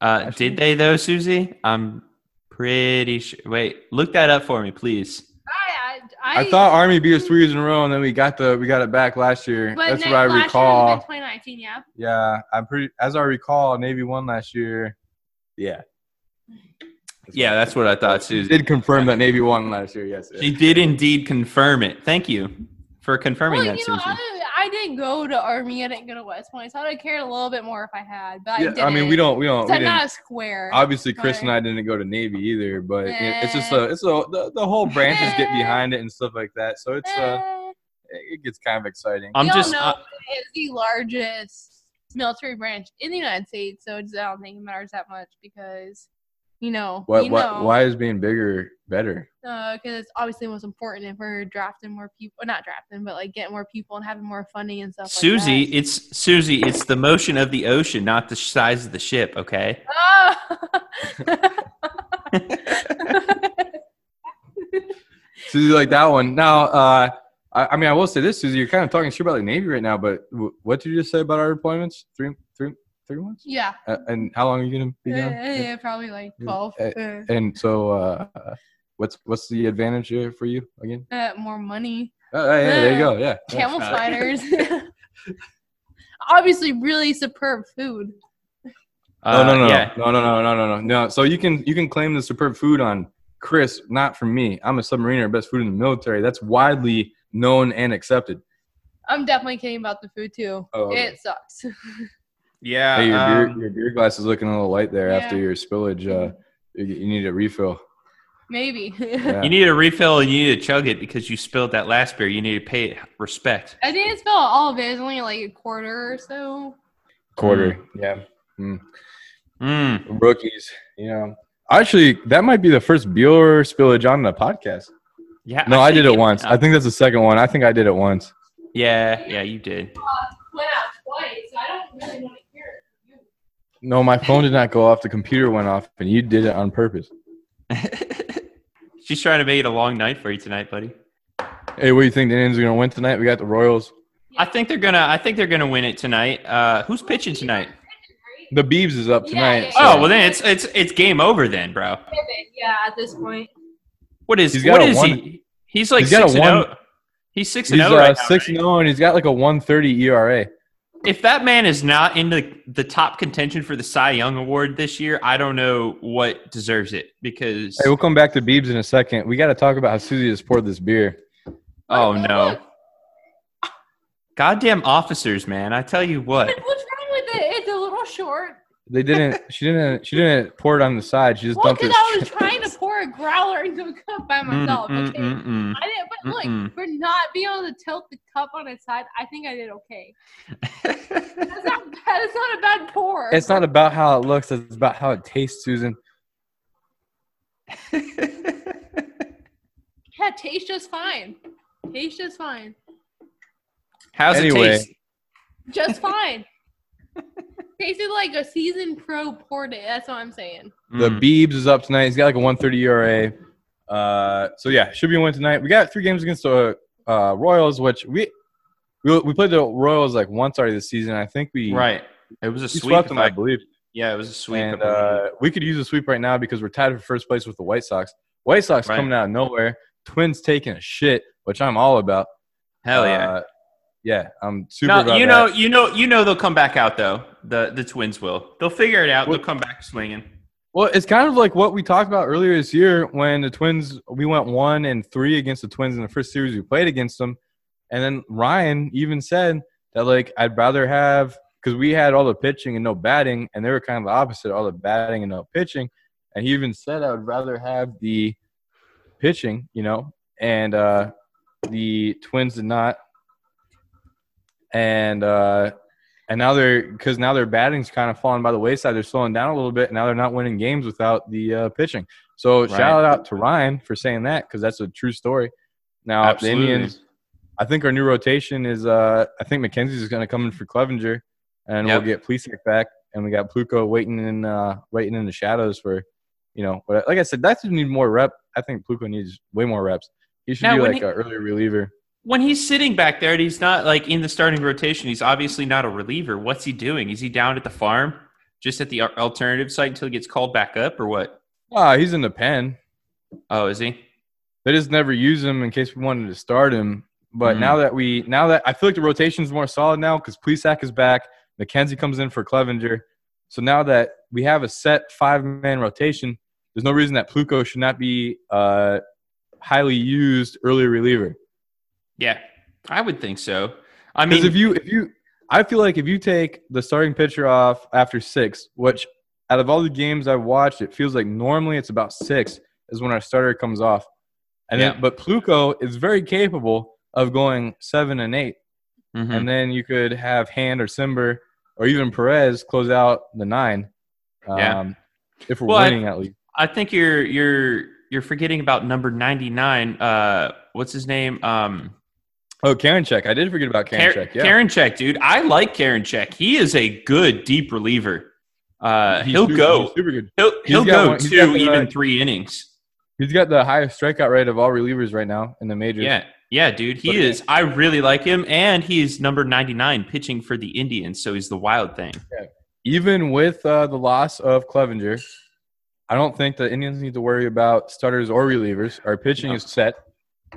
Uh, did they though, Susie? I'm pretty sure. Wait, look that up for me, please. I, I, I thought Army beat us three years in a row, and then we got the we got it back last year. but That's what I last recall. would've been 2019, yeah. Yeah, I'm pretty. As I recall, Navy won last year. Yeah. Yeah, that's what I thought, She did confirm that Navy won last year. Yes. She did indeed confirm it. Thank you for confirming Well, that, you know, Susie. I, I didn't go to Army. I didn't go to West Point, so I'd have cared a little bit more if I had. But I Yeah, didn't. I mean, we don't. We don't. We I'm didn't not a square. obviously, Chris but- and I didn't go to Navy either, but it- it's just Eh. a. It's a. The, the whole branches get Eh. behind it and stuff like that. So it's uh, Eh, it gets kind of exciting. I'm we all just. know uh, it's the largest military branch in the United States, so it's, I don't think it matters that much because, you know, What? we What? know, Why is being bigger better? Because it's obviously most important if we're drafting more people, not drafting, but like getting more people and having more funding and stuff. Susie, like it's Susie. It's the motion of the ocean, not the size of the ship. Okay. that. Susie, like that one. Now, uh, I, I mean, I will say this, Susie. You're kind of talking shit about the Navy right now, but w- what did you just say about our deployments? Three, three, three months? yeah, Uh, and how long are you gonna be yeah, gone? yeah, probably like twelve. Uh, And so, uh, what's what's the advantage here for you again? uh, more money. Oh, yeah, yeah, there you go. Yeah. yeah. Camel Uh, spiders. Obviously, really superb food. Oh no Uh, no, Yeah. no no no no no no no. So you can you can claim the superb food on Chris, not from me. I'm a submariner, best food in the military. That's widely known and accepted. I'm definitely kidding about the food too. Oh, okay. It sucks. Yeah. Hey, your um, beer your beer glass is looking a little light there after your spillage. Uh, you, you need a refill. Maybe. Yeah. You need a refill and you need to chug it because you spilled that last beer. You need to pay it respect. I didn't spill all of it. It's only like a quarter or so. Quarter. Yeah. Mm. Rookies. You know. Actually, that might be the first beer spillage on the podcast. Yeah. No, I, did it once. I think that's the second one. I think I did it once. Yeah. Yeah, you did. Went out twice. So I don't really want to hear it. No, my phone did not go off. The computer went off, and you did it on purpose. She's trying to make it a long night for you tonight, buddy. Hey, what do you think the Indians are gonna win tonight? We got the Royals. I think they're gonna. I think they're gonna win it tonight. Uh, who's pitching tonight? The Beebs is up Yeah, tonight. yeah, so- Oh well, then it's it's it's game over then, bro. Yeah, at this point. What is He's got what a is one- he? He's like he's got a six and one- zero. He's six he's and zero uh, right now. six right? and zero, and he's got like a one thirty ERA. If that man is not in the the top contention for the Cy Young Award this year, I don't know what deserves it because Hey, we'll come back to Beebs in a second. We got to talk about how Susie has poured this beer. oh no, goddamn officers, man! I tell you what. What's wrong with it? It's a little short. They didn't. she didn't. She didn't pour it on the side. She just Well, dumped it. because I was straight- trying to pour a growler into a cup by Mm, myself. mm, okay. mm, mm. I didn't, but look, for not being able to tilt the cup on its side, I think I did okay. That's not, that's not a bad pour. It's not about how it looks. It's about how it tastes, Susan. Yeah, it tastes just fine. Tastes just fine. How's Anyway. it taste? Just fine. Tasted like a season pro poured it. That's what I'm saying. The Mm. Beebs is up tonight. He's got like a 130 ERA. Uh, so yeah, should be a win tonight. We got three games against the uh, Royals, which we, we we played the Royals like once already this season. I think we right. It was a sweep. swept them, I- I believe. yeah, it was a sweep. And uh, we could use a sweep right now because we're tied for first place with the White Sox. White Sox Right. coming out of nowhere. Twins taking a shit, which I'm all about. Hell yeah. Uh, yeah, I'm super No, about you that. know, you know, you know they'll come back out though. The the Twins will. They'll figure it out. They'll come back swinging. Well, it's kind of like what we talked about earlier this year when the Twins we went one and three against the Twins in the first series we played against them, and then Ryan even said that like I'd rather have because we had all the pitching and no batting, and they were kind of the opposite, all the batting and no pitching, and he even said I would rather have the pitching, you know, and uh, the Twins did not, and uh, and now they're because now their batting's kind of falling by the wayside. They're slowing down a little bit. And now they're not winning games without the uh, pitching. So Right. shout out to Ryan for saying that because that's a true story. Now Absolutely. the Indians, I think our new rotation is. Uh, I think McKenzie's is going to come in for Clevinger. and Yep. we'll get Plesac back, and we got Plutko waiting in uh, waiting in the shadows for, you know, but like I said, that should need more rep. I think Plutko needs way more reps. He should Now, be like an early reliever. When he's sitting back there and he's not like in the starting rotation, he's obviously not a reliever. What's he doing? Is he down at the farm, just at the alternative site until he gets called back up, or what? Ah, he's in the pen. Oh, is he? They just never use him in case we wanted to start him. But Mhm. now that we now that I feel like the rotation's more solid now because Plesac is back, McKenzie comes in for Clevinger. So now that we have a set five man rotation, there's no reason that Plutko should not be uh, highly used early reliever. Yeah, I would think so. I mean, if you if you I feel like if you take the starting pitcher off after six, which out of all the games I've watched, it feels like normally it's about six is when our starter comes off. And Yeah. then but Plutko is very capable of going seven and 8 Mhm. And then you could have Hand or Cimber or even Perez close out the nine. Um, Yeah. if we're Well, I- winning at least. I think you're you're you're forgetting about number ninety nine. Uh, what's his name? Um, Oh, Karinchak. I did forget about Karinchak. Yeah. Karinchak, dude. I like Karinchak. He is a good deep reliever. Uh, he'll super- go. super good. He'll he'll go one- two, the, even uh, three innings. He's got the highest strikeout rate of all relievers right now in the majors. Yeah, yeah, dude. He But- is. I really like him, and he's number ninety nine pitching for the Indians, so he's the wild thing. Yeah. even with uh, the loss of Clevinger, I don't think the Indians need to worry about starters or relievers. Our pitching No. is set.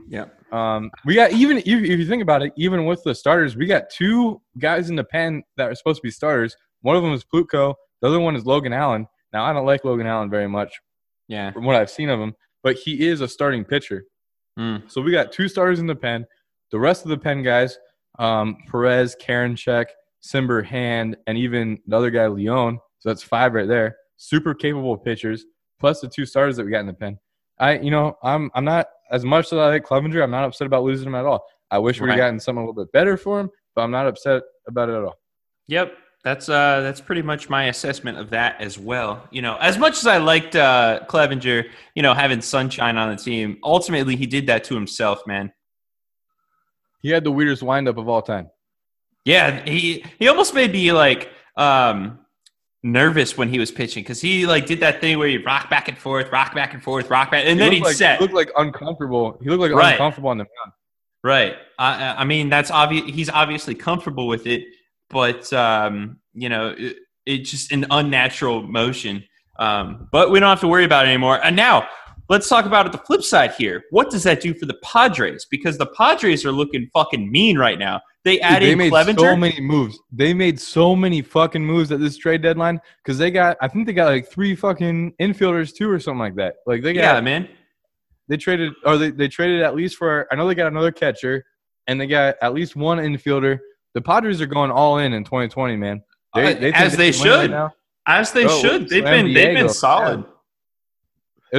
Yeah. Um, we got even if, if you think about it, even with the starters, we got two guys in the pen that are supposed to be starters. One of them is Plutko. The other one is Logan Allen. Now I don't like Logan Allen very much Yeah. from what I've seen of him, but he is a starting pitcher. Mm. So we got two starters in the pen. The rest of the pen guys, um, Perez, Karinchak, Cimber, Hand, and even the other guy, Leon. So that's five right there. Super capable pitchers, plus the two starters that we got in the pen. I, you know, I'm I'm not as much as I like Clevinger. I'm not upset about losing him at all. I wish we'd Right. gotten something a little bit better for him, but I'm not upset about it at all. Yep. That's uh that's pretty much my assessment of that as well. You know, as much as I liked uh Clevinger, you know, having sunshine on the team, ultimately he did that to himself, man. He had the weirdest windup of all time. Yeah, he he almost made me like um nervous when he was pitching because he like did that thing where he rock back and forth, rock back and forth, rock back, and He then he'd like, set. He looked like uncomfortable. He looked like Right. uncomfortable on the mound. Right. I, I mean, that's obvious. He's obviously comfortable with it, but um, you know, it, it's just an unnatural motion. Um, but we don't have to worry about it anymore. And now, let's talk about it the flip side here. What does that do for the Padres? Because the Padres are looking fucking mean right now. They added they made Clevinger. so many moves. They made so many fucking moves at this trade deadline because they got. I think they got like three fucking infielders too, or something like that. Like they got. yeah, man. They traded, or they, they traded at least for. I know they got another catcher, and they got at least one infielder. The Padres are going all in in 2020, man. Uh, think as they can win right should. As they Oh, should. They've been they've been solid. It'll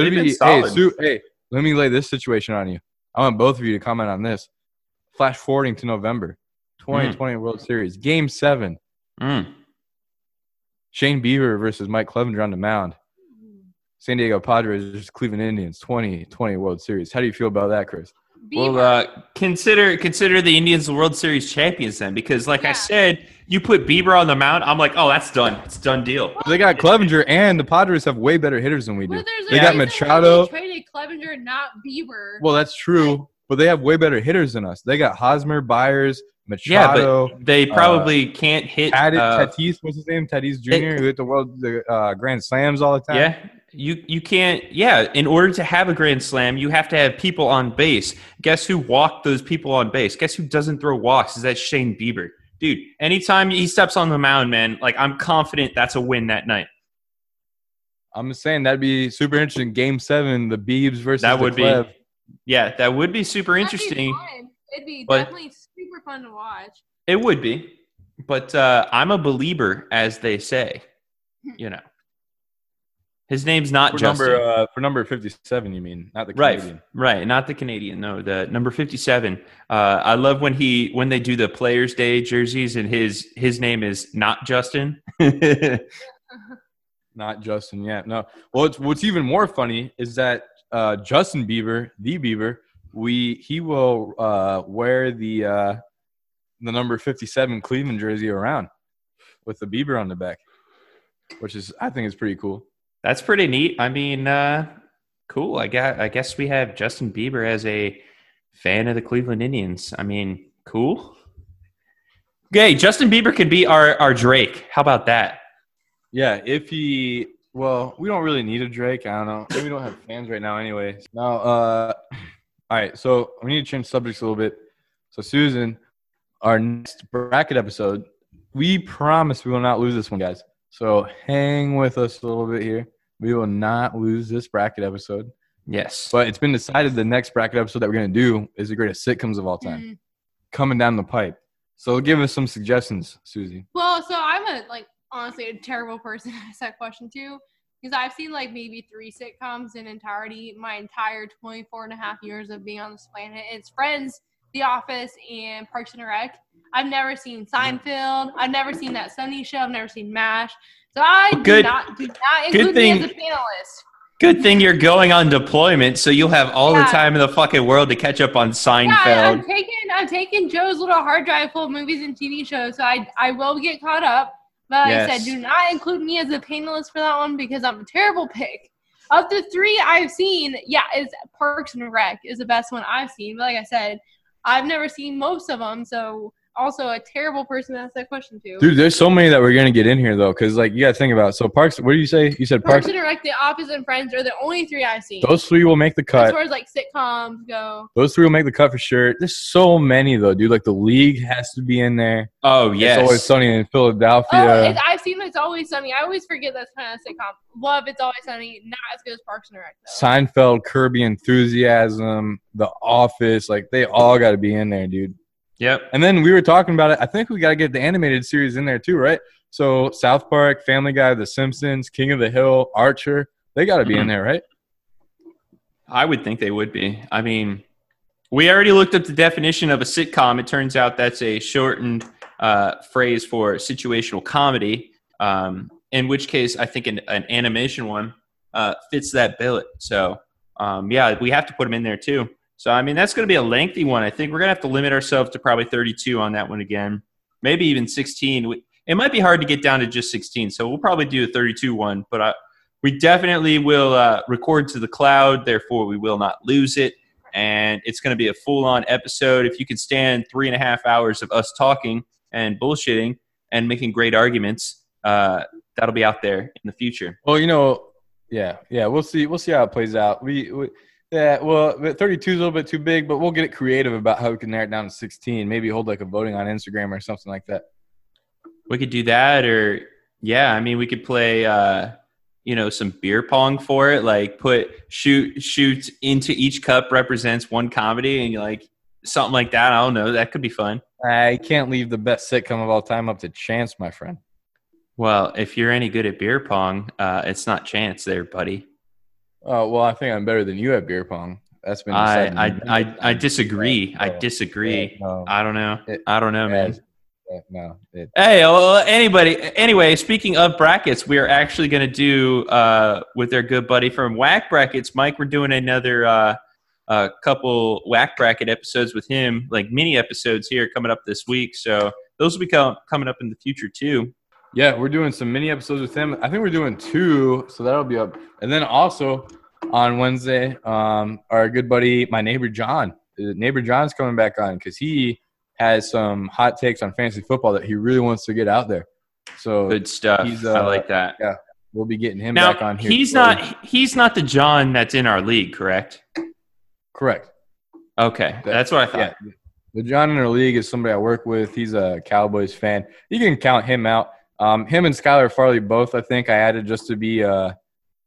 They've been be hey. Sue, hey, let me lay this situation on you. I want both of you to comment on this. Flash forwarding to November, 2020 World Series, Game Seven. Mm. Shane Bieber versus Mike Clevinger on the mound. San Diego Padres versus Cleveland Indians, 2020 World Series. How do you feel about that, Chris? Well, uh, consider consider the Indians the World Series champions then, because like I said, you put Bieber on the mound, I'm like, oh, that's done. It's done deal. They got Clevinger, and the Padres have way better hitters than we do. Well, They got reason Machado. They traded Clevinger, not Bieber. Well, that's true, but they have way better hitters than us. They got Hosmer, Byers, Machado. Yeah, but they probably can't hit. Tadis, uh, Tatis, what's his name? Tatis Jr., It- who hit the world the uh, Grand Slams all the time. yeah, you you can't. Yeah, in order to have a grand slam, you have to have people on base. Guess who walked those people on base? Guess who doesn't throw walks? Is that Shane Bieber, dude? Anytime he steps on the mound, man, like I'm confident that's a win that night. I'm just saying that'd be super interesting. Game seven, the Beebs versus That the would be Yeah, that would be super That'd interesting. fun. It'd be But- definitely super fun to watch. It would be, but uh, I'm a believer, as they say. You know, his name's not For Justin. number uh, for number 57, you mean, not the right, Canadian. right, not the Canadian. No, the number 57. Uh, I love when he when they do the Players Day jerseys, and his his name is not Justin. Not Justin yet. No. Well, it's, what's even more funny is that uh, Justin Bieber, the Bieber, we he will uh, wear the uh, the number 57 Cleveland jersey around. with the Bieber on the back, which is I think is pretty cool. That's pretty neat. I mean, uh, cool. I got. I guess we have Justin Bieber as a fan of the Cleveland Indians. I mean, cool. Okay, Justin Bieber could be our our Drake. How about that? Yeah, if he well, we don't really need a Drake. I don't know. We don't have fans right now, anyways. Now, uh, all right. So we need to change subjects a little bit. So Susan, our next bracket episode, we promise we will not lose this one, guys. So hang with us a little bit here. We will not lose this bracket episode. Yes. But it's been decided the next bracket episode that we're going to do is the greatest sitcoms of all time Mm. coming down the pipe. So give us some suggestions, Susie. Well, so I'm a like honestly a terrible person to ask that question to because I've seen like maybe three sitcoms in entirety my entire 24 and a half years of being on this planet. It's Friends, The Office, and Parks and Rec. I've never seen Seinfeld. I've never seen that Sunny show. I've never seen MASH. So I Well, do good- not do not include me as a thing- panelist. Good thing you're going on deployment, so you'll have all the time in the fucking world to catch up on Seinfeld. Yeah. I'm taking I'm taking Joe's little hard drive full of movies and TV shows, so I I will get caught up. But like I said, do not include me as a panelist for that one because I'm a terrible pick. Of the three I've seen, yeah, is Parks and Rec is the best one I've seen. But like I said, I've never seen most of them, so also a terrible person to ask that question to. Dude, there's so many that we're gonna get in here though, because like you gotta think about. It. So Parks, what do you say? You said Parks Parks. and Rec, The Office, and Friends are the only three I've seen. Those three will make the cut. as far as like sitcoms go. Those three will make the cut for sure. There's so many though, dude. Like the league has to be in there. Oh yes, It's always sunny in Philadelphia. Oh, it's, I've seen It's Always Sunny. I always forget that's kind of sitcom. Love It's Always Sunny. Not as good as Parks and Rec though. Seinfeld, Kirby Enthusiasm, The Office, like they all got to be in there, dude. Yep. And then we were talking about it. I think we got to get the animated series in there too, right? So South Park, Family Guy, The Simpsons, King of the Hill, Archer, they got to be in Mhm. there, right? I would think they would be. I mean, we already looked up the definition of a sitcom. It turns out that's a shortened uh, phrase for situational comedy. Um, in which case, I think an, an animation one uh, fits that billet. So, um, yeah, we have to put them in there too. So, I mean, that's going to be a lengthy one. I think we're going to have to limit ourselves to probably 32 on that one again, maybe even 16. It might be hard to get down to just 16, so we'll probably do a 32 one. But I, we definitely will uh, record to the cloud, therefore we will not lose it. And it's going to be a full-on episode. If you can stand three and a half hours of us talking and bullshitting and making great arguments, uh, that'll be out there in the future. Well, you know, yeah, yeah, we'll see. We'll see how it plays out. We, we yeah, well, 32 is a little bit too big, but we'll get it creative about how we can narrow it down to 16. Maybe hold like a voting on Instagram or something like that. We could do that, or yeah, I mean, we could play, uh, you know, some beer pong for it. Like put shoot shoot into each cup represents one comedy, and like something like that. I don't know. That could be fun. I can't leave the best sitcom of all time up to chance, my friend. Well, if you're any good at beer pong, uh, it's not chance there, buddy. Oh well, I think I'm better than you at beer pong. That's been I decided I I. I disagree. I disagree. no, I don't know. It- I don't know, man. yeah, no, it, Hey, well, anybody. Anyway, speaking of brackets, we are actually going to do uh, with our good buddy from Whack Brackets, Mike. We're doing another uh, uh, couple Whack Bracket episodes with him, like mini episodes here coming up this week. So those will be com- coming up in the future too. Yeah, we're doing some mini episodes with him. I think we're doing two, so that'll be up. And then also on Wednesday, um, our good buddy, my neighbor John, neighbor John's coming back on because he has some hot takes on fantasy football that he really wants to get out there. So Good stuff. He's, I uh, like that. Yeah, we'll be getting him back on here. he's shortly. not he's not the John that's in our league, correct? correct. Okay, that's what I thought. Yeah. The John in our league is somebody I work with. He's a Cowboys fan. You can count him out. Um, him and Skylar Farley both, I think, I added just to be, uh,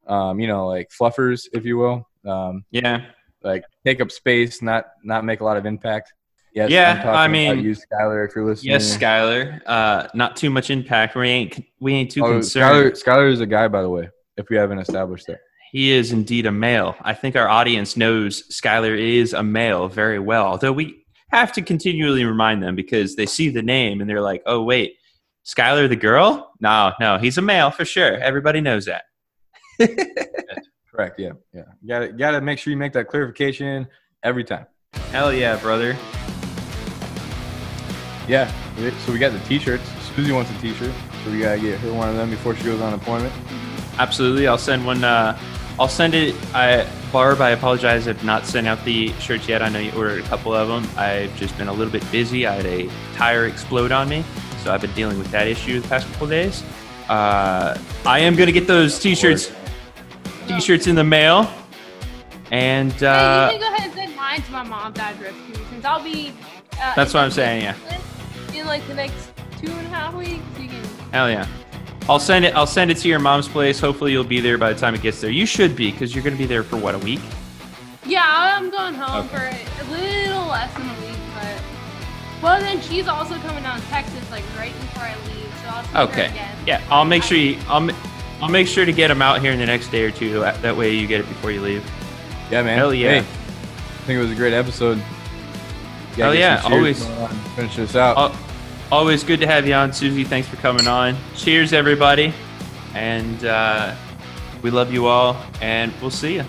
um, you know, like fluffers, if you will. Um, Yeah, like take up space, not not make a lot of impact. Yes, Yeah, I mean- you, Skylar, if you're listening. yes, Skyler. Uh, not too much impact. We ain't we ain't too Oh, concerned. Skylar, Skylar is a guy, by the way. If we haven't established that. He is indeed a male. I think our audience knows Skylar is a male very well, although we have to continually remind them because they see the name and they're like, oh, wait, Skylar the girl? No, no, he's a male for sure. Everybody knows that. Correct. Yeah. Yeah. You gotta gotta make sure you make that clarification every time. Hell yeah, brother. Yeah. So we got the t-shirts. Susie wants a T-shirt, so we gotta get her one of them before she goes on appointment. Absolutely. I'll send one. Uh, I'll send it. I, Barb, I apologize. I've not sent out the shirts yet. I know you ordered a couple of them. I've just been a little bit busy. I had a tire explode on me, so I've been dealing with that issue the past couple days. Uh, I am going to get those t-shirts, t-shirts in the mail, and hey, uh, you can go ahead and send mine to my address too, since I'll be. Uh, That's what I'm saying, yeah. In like the next two and a half weeks, you can. hell yeah. I'll send it. I'll send it to your mom's place. Hopefully, you'll be there by the time it gets there. You should be because you're going to be there for what a week. Yeah, I'm going home Okay. for a little less than a week. Well, then she's also coming down to Texas like right before I leave, so I'll see her Okay. again. Yeah, I'll make sure you. I'll. ma- I'll make sure to get them out here in the next day or two. That that way you get it before you leave. Yeah, man. Hell yeah. Hey, I think it was a great episode. Gotta Hell get yeah, some cheers always. going on, Finish this out. Al- Always good to have you on, Susie. Thanks for coming on. Cheers, everybody, and uh, we love you all, and we'll see you.